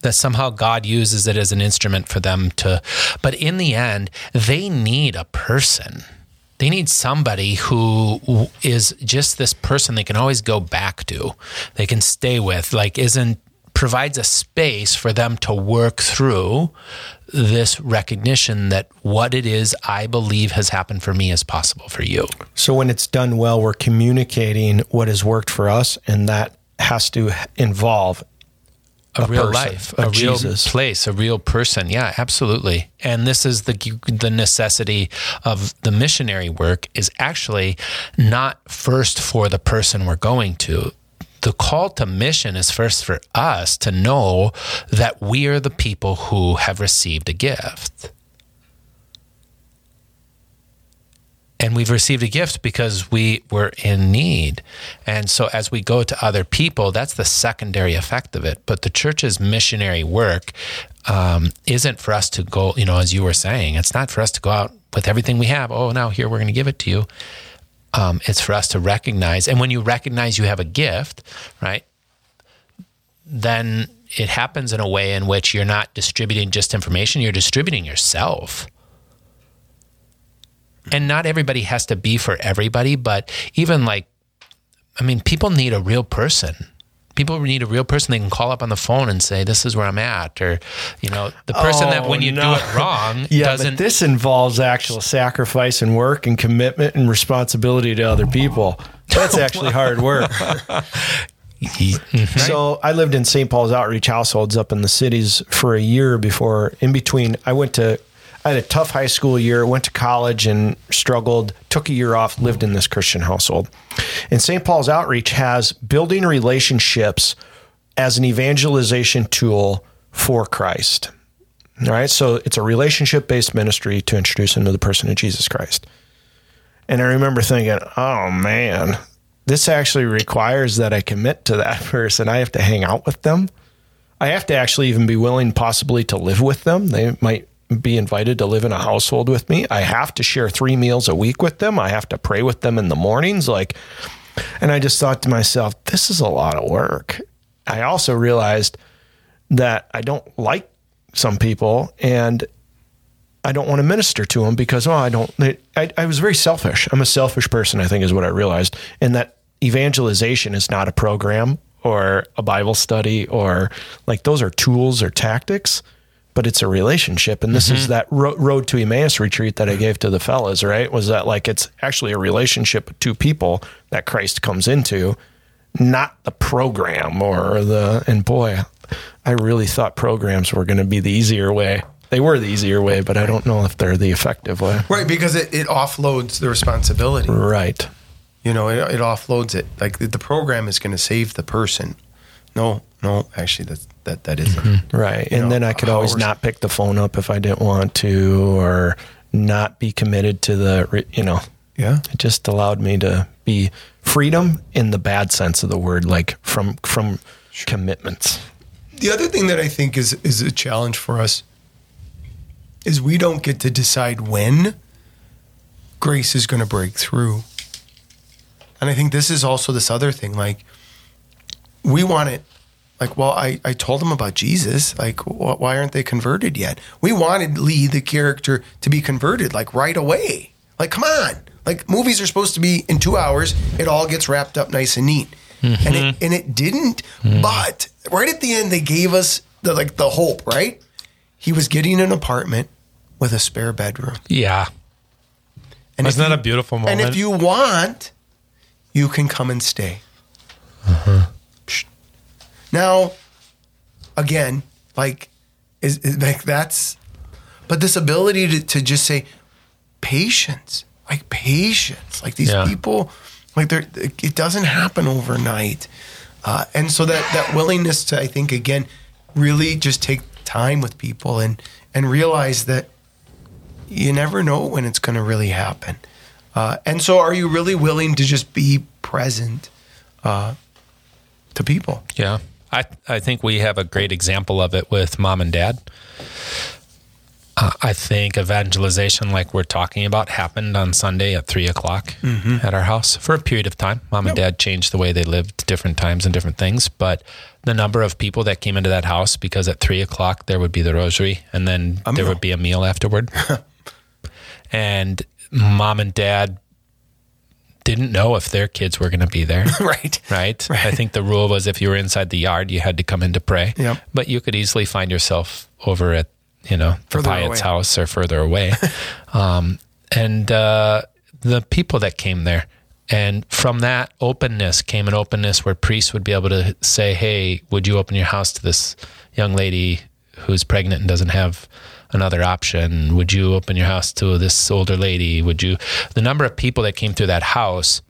That somehow God uses it as an instrument for them to, but in the end, they need a person. They need somebody who is just this person they can always go back to, they can stay with, like isn't provides a space for them to work through this recognition that what it is I believe has happened for me is possible for you. So when it's done well, we're communicating what has worked for us, and that has to involve a, A real person, life, a a, real Jesus. place, a real person. Yeah, absolutely. And this is the the necessity of the missionary work is actually not first for the person we're going to. The call to mission is first for us to know that we are the people who have received a gift. And we've received a gift because we were in need. And so as we go to other people, that's the secondary effect of it. But the church's missionary work um, isn't for us to go, you know, as you were saying, it's not for us to go out with everything we have. Oh, now here we're going to give it to you. Um, it's for us to recognize. And when you recognize you have a gift, right, then it happens in a way in which you're not distributing just information, you're distributing yourself and not everybody has to be for everybody, but even like, I mean, people need a real person. People need a real person they can call up on the phone and say, "This is where I'm at," or you know, the person that oh, when you no. do it wrong Yeah, doesn't. but this involves actual sacrifice and work and commitment and responsibility to other people. That's actually hard work. So I lived in St. Paul's outreach households up in the cities for a year before. In between, I went to. I had a tough high school year, went to college and struggled, took a year off, lived in this Christian household. And St. Paul's Outreach has building relationships as an evangelization tool for Christ. All right. So it's a relationship based ministry to introduce them to the person of Jesus Christ. And I remember thinking, oh man, this actually requires that I commit to that person. I have to hang out with them. I have to actually even be willing, possibly, to live with them. They might be invited to live in a household with me. I have to share three meals a week with them. I have to pray with them in the mornings. Like, and I just thought to myself, this is a lot of work. I also realized that I don't like some people and I don't want to minister to them because, oh, I don't, I, I was very selfish. I'm a selfish person, I think, is what I realized. And that evangelization is not a program or a Bible study or like those are tools or tactics, but it's a relationship. And this is mm-hmm. that ro- road to Emmaus retreat that I gave to the fellas, right? Was that like it's actually a relationship with two people that Christ comes into, not the program or the, and boy, I really thought programs were going to be the easier way. They were the easier way, but I don't know if they're the effective way. Right, because it, it offloads the responsibility. Right. You know, it, it offloads it. Like the, the program is going to save the person. No, no, actually, that that that isn't. Mm-hmm. Right. And know, then I could always not pick the phone up if I didn't want to or not be committed to the, you know, Yeah. it just allowed me to be freedom in the bad sense of the word, like from, from commitments. The other thing that I think is is a challenge for us is we don't get to decide when grace is going to break through. And I think this is also this other thing like we want it like well I, I told them about jesus. Like wh- why aren't they converted yet? We wanted lee the character to be converted like right away. Like come on. Like movies are supposed to be in two hours. It all gets wrapped up nice and neat. And it mm-hmm. and it didn't mm-hmm. but right at the end they gave us the like the hope right? He was getting an apartment with a spare bedroom. Yeah. and Wasn't that you- a beautiful moment? and if you want you can come and stay. Psh. Now again like is, is like that's but this ability to, to just say patience, like patience, like these Yeah. people, like they're, it doesn't happen overnight. Uh, and so that, that willingness to, I think, again, really just take time with people and, and realize that you never know when it's going to really happen. Uh, and so, are you really willing to just be present uh, to people? Yeah. I, I think we have a great example of it with mom and dad. Uh, I think evangelization, like we're talking about, happened on Sunday at three o'clock at our house for a period of time. Mom and dad changed the way they lived, different times and different things. But the number of people that came into that house because at three o'clock there would be the rosary and then there would be a meal afterward. and mom and dad didn't know if their kids were going to be there right. right? I think the rule was if you were inside the yard, you had to come in to pray. Yep. But you could easily find yourself over at, you know, the Further Pyatt's away. house or further away. um, and uh, the people that came there, and from that openness came an openness where priests would be able to say, "Hey, would you open your house to this young lady who's pregnant and doesn't have another option? Would you open your house to this older lady? Would you?" The number of people that came through that house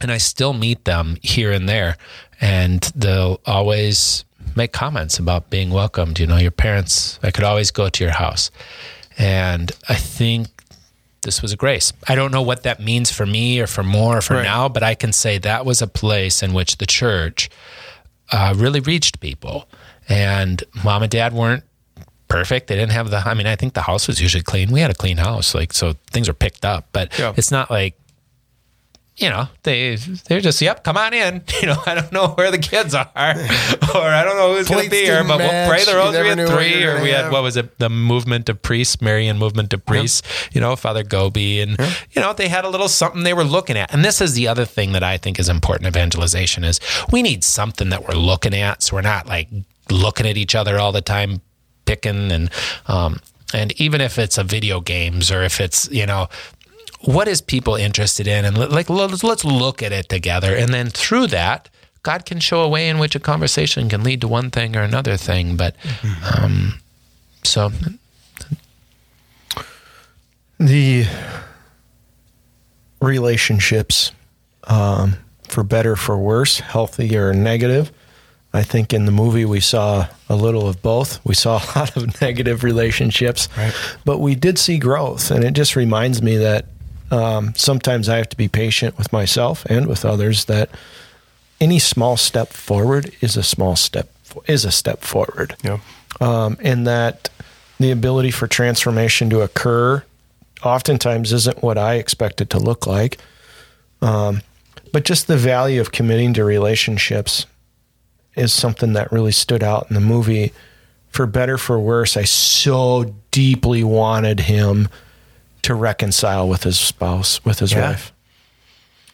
and I still meet them here and there, and they'll always make comments about being welcomed. You know, your parents, I could always go to your house. And I think this was a grace. I don't know what that means for me or for more or for Right. now, but I can say that was a place in which the church uh, really reached people. And mom and dad weren't perfect. They didn't have the, I mean, I think the house was usually clean. We had a clean house, like, so things were picked up, but Yeah. it's not like, you know, they they're just yep, come on in. You know, I don't know where the kids are, or I don't know who's going to be here, didn't but we'll pray the rosary never at three, or gonna we had what was it, the movement of priests, Marian movement of priests. You know, Father Gobbi, and you know they had a little something they were looking at. And this is the other thing that I think is important. Evangelization is we need something that we're looking at, so we're not like looking at each other all the time, picking and um, and even if it's a video games or if it's you know what is people interested in and like let's, let's look at it together and then through that god can show a way in which a conversation can lead to one thing or another thing but um, so the relationships, um, for better, for worse, healthy or negative. I think in the movie we saw a little of both. We saw a lot of negative relationships, Right. but we did see growth. And it just reminds me that um, sometimes I have to be patient with myself and with others. That any small step forward is a small step is a step forward Yeah. um, and that the ability for transformation to occur oftentimes isn't what I expect it to look like. Um, but just the value of committing to relationships is something that really stood out in the movie. For better, for worse, I so deeply wanted him to reconcile with his spouse, with his Yeah. wife.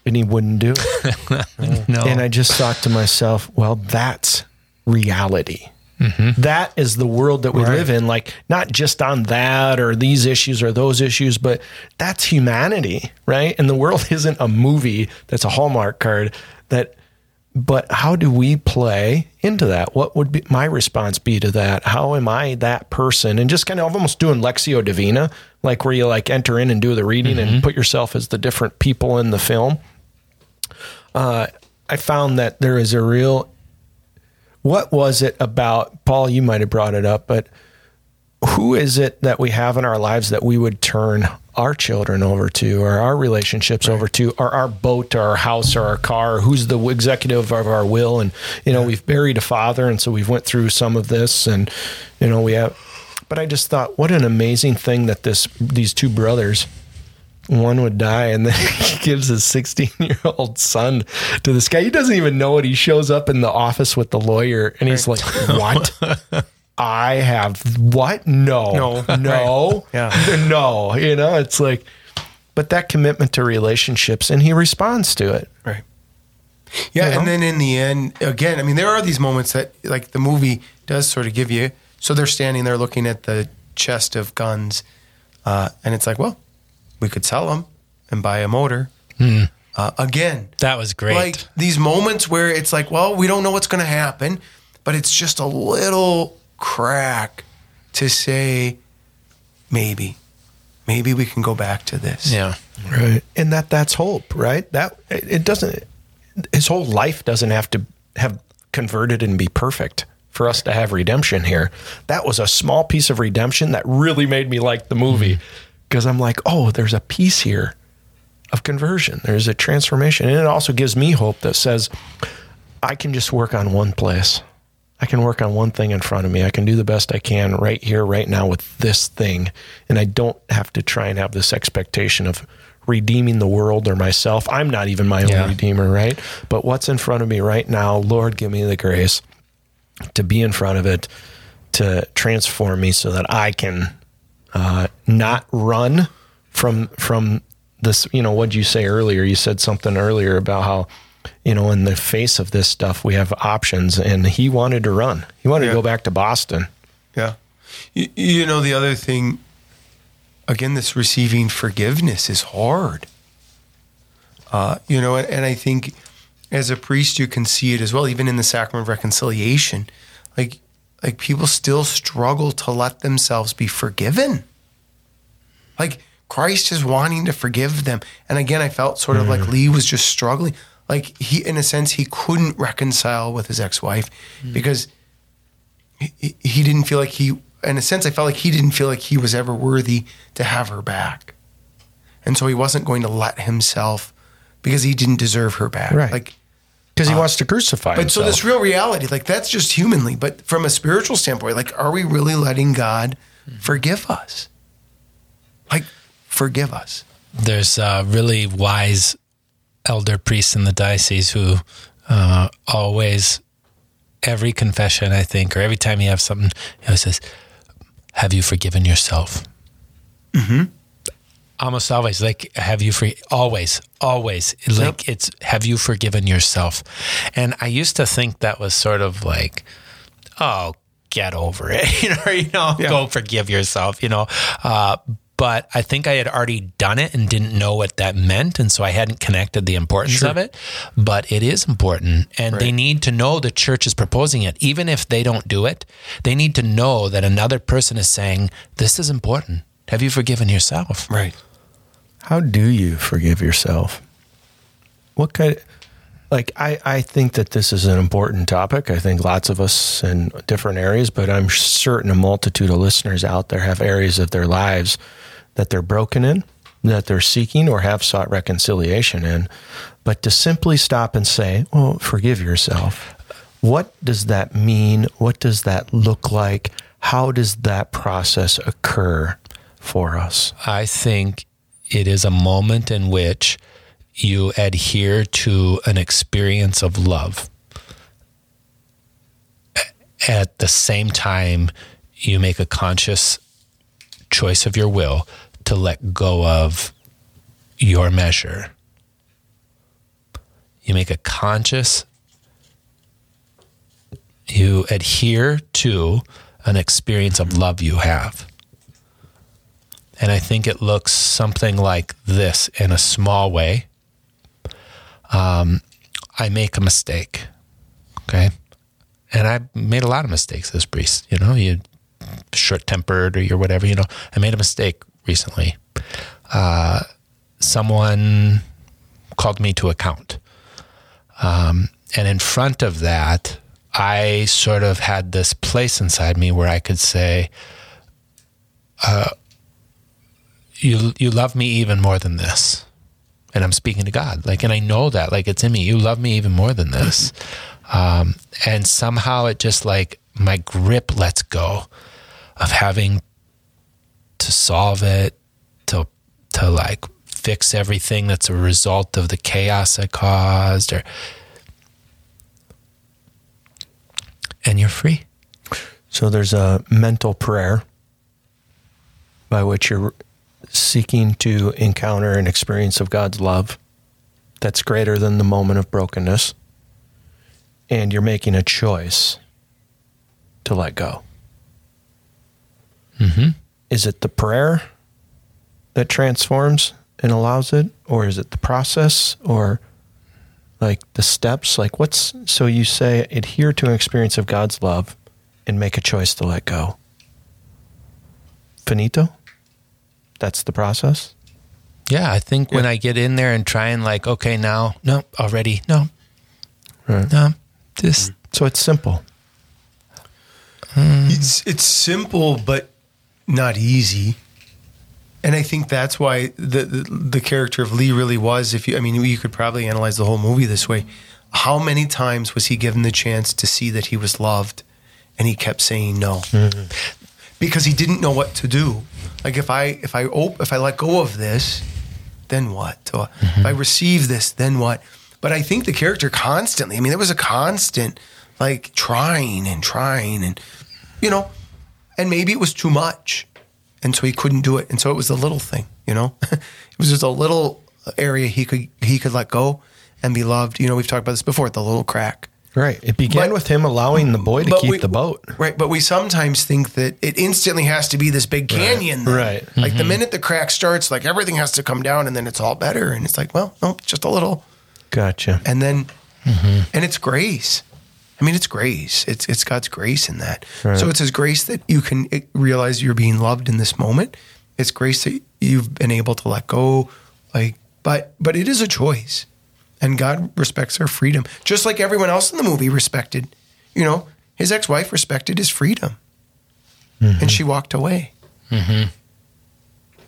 And he wouldn't do it. no And I just thought to myself, well, that's reality. Mm-hmm. That is the world that we Right. live in. Like, not just on that or these issues or those issues, but that's humanity, right? And the world isn't a movie that's a Hallmark card. That, but how do we play into that? What would be my response be to that? How am I that person? And just kind of almost doing Lectio Divina, like where you like enter in and do the reading and put yourself as the different people in the film. Uh, I found that there is a real. What was it about Paul? You might have brought it up, but who is it that we have in our lives that we would turn our children over to, or our relationships over to, or our boat, or our house, or our car? Who's the executive of our will? And you know, we've buried a father, and so we've went through some of this, and you know, we have. But I just thought, what an amazing thing that this these two brothers one would die and then he gives his 16 year old son to this guy he doesn't even know it he shows up in the office with the lawyer and he's like what i have what no No. no Yeah. no you know it's like but that commitment to relationships and he responds to it Right. Yeah, You know? and then in the end, again, I mean, there are these moments that, like, the movie does sort of give you. So they're standing there looking at the chest of guns, uh, and it's like, well, we could sell them and buy a motor. Uh, again, that was great like these moments where it's like, well, we don't know what's going to happen, but it's just a little crack to say, maybe, maybe we can go back to this. Yeah. Right. And that that's hope, right? That it it doesn't his whole life doesn't have to have converted and be perfect for us to have redemption here. That was a small piece of redemption that really made me like the movie mm-hmm. because I'm like, "Oh, there's a piece here of conversion. There's a transformation." And it also gives me hope that says I can just work on one place. I can work on one thing in front of me. I can do the best I can right here, right now with this thing. And I don't have to try and have this expectation of redeeming the world or myself. I'm not even my own redeemer, right? But what's in front of me right now, Lord, give me the grace to be in front of it, to transform me so that I can uh, not run from from this. You know, what you say earlier? You said something earlier about how you know in the face of this stuff we have options, and he wanted to run. He wanted Yeah. to go back to Boston. Yeah. You, you know, the other thing, again, this receiving forgiveness is hard. Uh, you know, and, and I think as a priest, you can see it as well, even in the sacrament of reconciliation. Like, like people still struggle to let themselves be forgiven. Like Christ is wanting to forgive them. And again, I felt sort of like Lee was just struggling. Like he, in a sense, he couldn't reconcile with his ex-wife hmm. because he, he didn't feel like he in a sense i felt like he didn't feel like he was ever worthy to have her back. And so he wasn't going to let himself because he didn't deserve her back. Right. like Because he uh, wants to crucify Uh, but so this real reality like that's just humanly. But from a spiritual standpoint like are we really letting god hmm. forgive us? Like forgive us. There's a really wise elder priests in the diocese who uh, always, every confession, I think, or every time you have something, he always says, Have you forgiven yourself? Mm-hmm. Almost always, like, have you free? Always, always. Like, it's, have you forgiven yourself? And I used to think that was sort of like, oh, get over it, you know, you know, go forgive yourself, you know. Uh, but I think I had already done it and didn't know what that meant, and so I hadn't connected the importance of it. But it is important, and they need to know the church is proposing it, even if they don't do it. They need to know that another person is saying, "This is important." Have you forgiven yourself? right How do you forgive yourself? What kind like I, I think that this is an important topic. I think lots of us in different areas, but I'm certain a multitude of listeners out there have areas of their lives that they're broken in, that they're seeking or have sought reconciliation in. But to simply stop and say, Well, forgive yourself. What does that mean? What does that look like? How does that process occur for us? I think it is a moment in which you adhere to an experience of love. At the same time, you make a conscious choice of your will to let go of your measure. You make a conscious, you adhere to an experience of love you have. And I think it looks something like this in a small way. Um, I make a mistake. Okay. And I made a lot of mistakes as priest. You know, you short tempered or you're whatever, you know. I made a mistake recently. Uh, someone called me to account. Um, and in front of that, I sort of had this place inside me where I could say, uh, you you love me even more than this and i'm speaking to god. Like and i know that like it's in me. You love me even more than this. Um, and somehow it just like my grip lets go of having to solve it to to like fix everything that's a result of the chaos i caused or and you're free. So there's a mental prayer by which you're seeking to encounter an experience of God's love that's greater than the moment of brokenness. And you're making a choice to let go. mm-hmm. Is it the prayer that transforms and allows it? Or is it the process? Or like the steps? Like what's so you say adhere to an experience of God's love and make a choice to let go. Finito? That's the process. Yeah, I think when I get in there and try and like, okay, now, no, already, no, Right. no, just mm-hmm. So it's simple. Mm. It's it's simple but not easy. And I think that's why the, the the character of Lee really was. If you, I mean, you could probably analyze the whole movie this way. How many times was he given the chance to see that he was loved, and he kept saying no mm-hmm. because he didn't know what to do. Like if I if I op- if I let go of this, then what? Or If I mm-hmm. receive this, then what? But I think the character constantly. I mean, there was a constant like trying and trying and you know, and maybe it was too much, and so he couldn't do it, and so it was a little thing. You know, it was just a little area he could he could let go and be loved. You know, we've talked about this before. The little crack. Right. It began But- with him allowing the boy to keep we- the boat. Right, but we sometimes think that it instantly has to be this big canyon. then. Right. Like the mm-hmm. minute the crack starts, like everything has to come down and then it's all better. And it's like, well, no, just a little. Gotcha. And then, mm-hmm. and it's grace. I mean, it's grace. It's it's God's grace in that. Right. So it's His grace that you can realize you're being loved in this moment. It's grace that you've been able to let go. Like, but but it is a choice, and God respects our freedom, just like everyone else in the movie respected. You know, his ex-wife respected his freedom, and she walked away.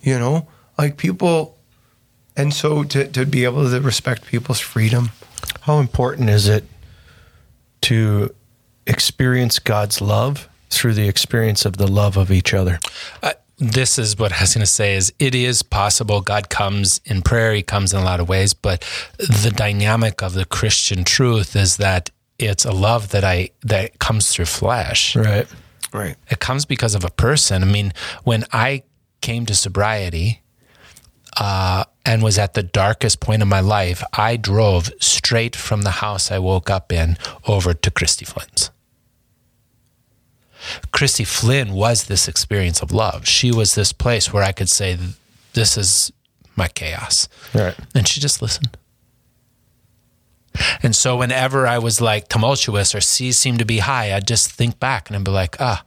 You know, like people, and so to to be able to respect people's freedom. How important is it to experience God's love through the experience of the love of each other? Uh, this is what I was going to say is it is possible God comes in prayer, he comes in a lot of ways, but the dynamic of the Christian truth is that it's a love that I that comes through flesh. Right. Right. It comes because of a person. I mean, when I came to sobriety uh, and was at the darkest point of my life, I drove straight from the house I woke up in over to Christy Flynn's. Christy Flynn was this experience of love. She was this place where I could say, This is my chaos. Right. And she just listened. And so whenever I was like tumultuous or seas seemed to be high, I'd just think back and I'd be like, ah,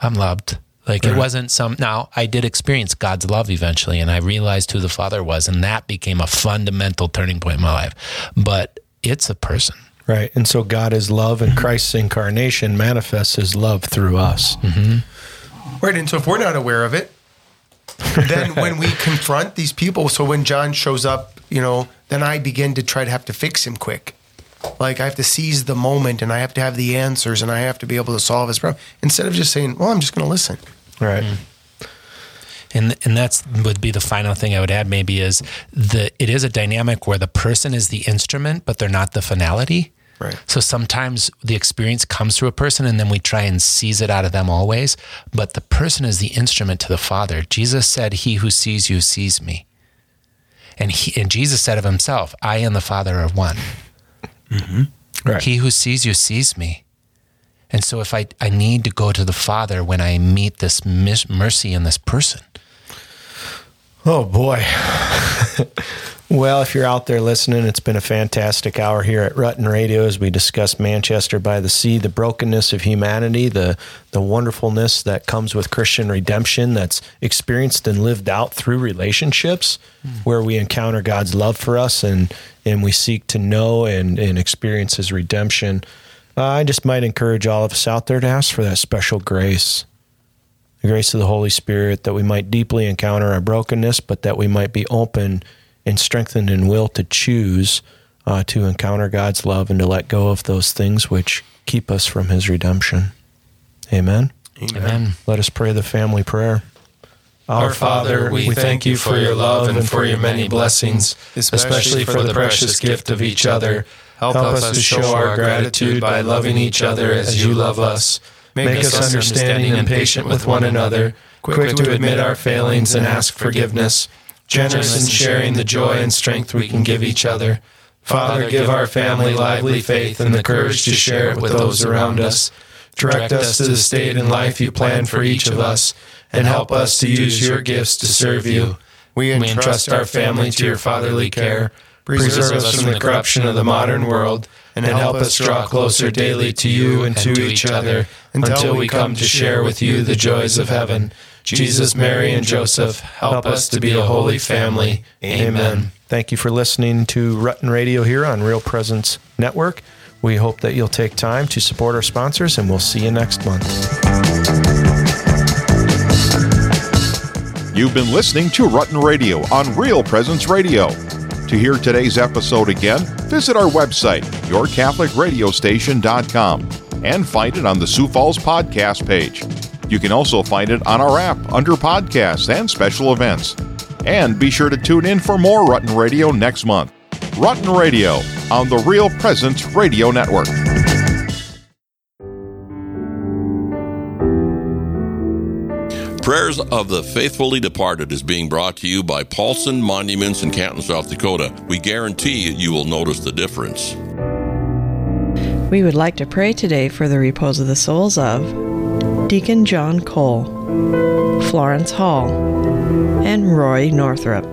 I'm loved. Like it wasn't some, now I did experience God's love eventually and I realized who the Father was. And that became a fundamental turning point in my life. But it's a person. Right. And so God is love and mm-hmm. Christ's incarnation manifests his love through us. Mm-hmm. Right. And so if we're not aware of it, then when we confront these people, so when John shows up, you know, then I begin to try to have to fix him quick. Like I have to seize the moment and I have to have the answers and I have to be able to solve his problem instead of just saying, well, I'm just going to listen. Right. Mm-hmm. And and that's would be the final thing I would add maybe is the it is a dynamic where the person is the instrument, but they're not the finality. Right. So sometimes the experience comes through a person and then we try and seize it out of them always. But the person is the instrument to the Father. Jesus said, He who sees you sees me. And he and Jesus said of himself, I and the Father are one. Mm-hmm. Right. He who sees you sees me. And so if I, I need to go to the Father when I meet this mis- mercy in this person. Oh boy. well, if you're out there listening, it's been a fantastic hour here at Rutten Radio as we discuss Manchester by the Sea, the brokenness of humanity, the the wonderfulness that comes with Christian redemption that's experienced and lived out through relationships where we encounter God's love for us and and we seek to know and, and experience his redemption. Uh, I just might encourage all of us out there to ask for that special grace the grace of the Holy Spirit, that we might deeply encounter our brokenness, but that we might be open and strengthened in will to choose uh, to encounter God's love and to let go of those things which keep us from His redemption. Amen. Amen. Let us pray the family prayer. Our Father, we thank you for your love and for your many blessings, especially for the precious gift of each other. Help us to show our gratitude by loving each other as you love us. Make us understanding and patient with one another, quick to admit our failings and ask forgiveness, generous in sharing the joy and strength we can give each other. Father, give our family lively faith and the courage to share it with those around us. Direct us to the state and life you plan for each of us, and help us to use your gifts to serve you. We entrust our family to your fatherly care. Preserve us from the corruption of the modern world, and help us draw closer daily to you and to each other until we come to share with you the joys of heaven. Jesus, Mary, and Joseph, help us to be a holy family. Amen. Thank you for listening to Rutten Radio here on Real Presence Network. We hope that you'll take time to support our sponsors, and we'll see you next month. You've been listening to Rutten Radio on Real Presence Radio. To hear today's episode again, visit our website, yourcatholicradiostation.com, and find it on the Sioux Falls podcast page. You can also find it on our app under podcasts and special events. And be sure to tune in for more Rutten Radio next month. Rutten Radio on the Real Presence Radio Network. Prayers of the Faithfully Departed is being brought to you by Paulson Monuments in Canton, South Dakota. We guarantee you will notice the difference. We would like to pray today for the repose of the souls of Deacon John Cole, Florence Hall, and Roy Northrup.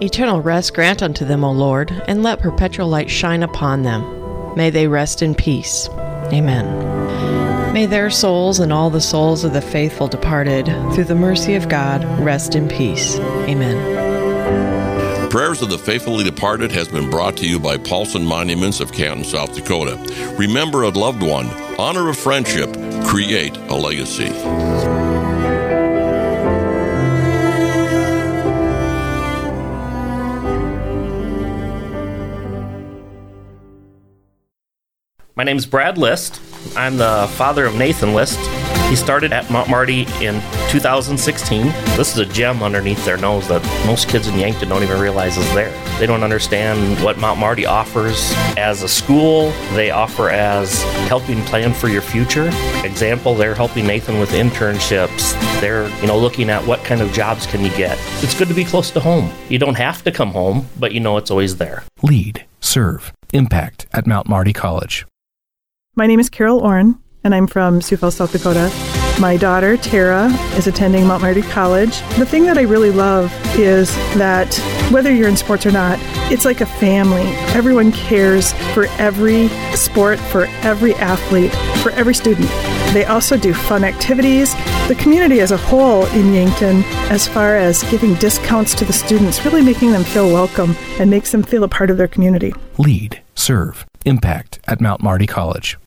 Eternal rest grant unto them, O Lord, and let perpetual light shine upon them. May they rest in peace. Amen. May their souls and all the souls of the faithful departed, through the mercy of God, rest in peace. Amen. Prayers of the Faithfully Departed has been brought to you by Paulson Monuments of Canton, South Dakota. Remember a loved one, honor a friendship, create a legacy. My name's Brad List. I'm the father of Nathan List. He started at Mount Marty in 2016. This is a gem underneath their nose that most kids in Yankton don't even realize is there. They don't understand what Mount Marty offers as a school. They offer as helping plan for your future. Example, they're helping Nathan with internships. They're, you know, looking at what kind of jobs can you get. It's good to be close to home. You don't have to come home, but you know it's always there. Lead, serve, impact at Mount Marty College. My name is Carol Orn, and I'm from Sioux Falls, South Dakota. My daughter, Tara, is attending Mount Marty College. The thing that I really love is that whether you're in sports or not, it's like a family. Everyone cares for every sport, for every athlete, for every student. They also do fun activities. The community as a whole in Yankton, as far as giving discounts to the students, really making them feel welcome and makes them feel a part of their community. Lead, serve, impact at Mount Marty College.